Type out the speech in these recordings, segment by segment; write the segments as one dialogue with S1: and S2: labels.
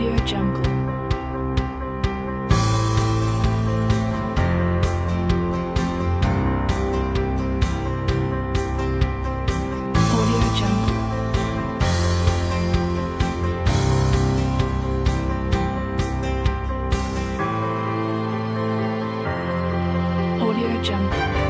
S1: Audio Jungle. Audio Jungle. Audio Jungle.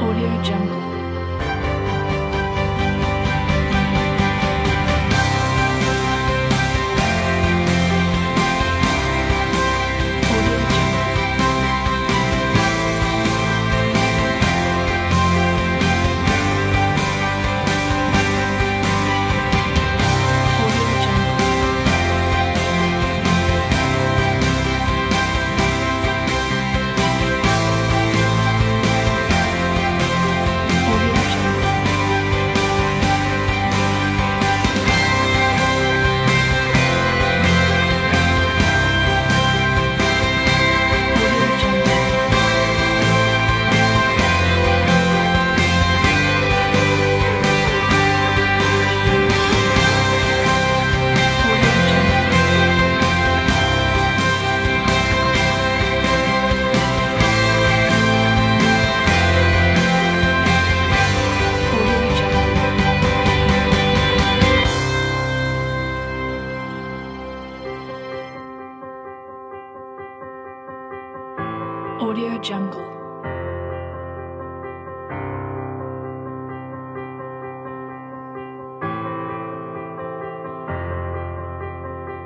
S1: Audio Jungle.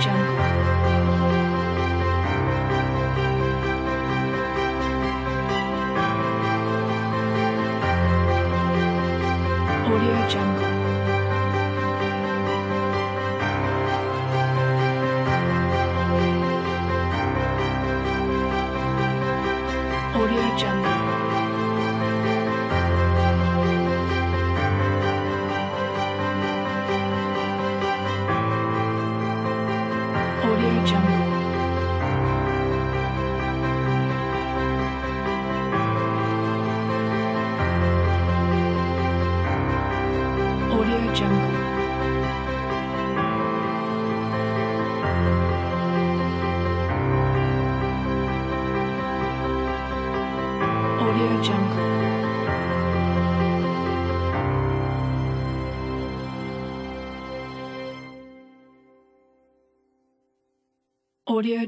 S1: Jungle. Audio Jungle. Audio Jungle. Audio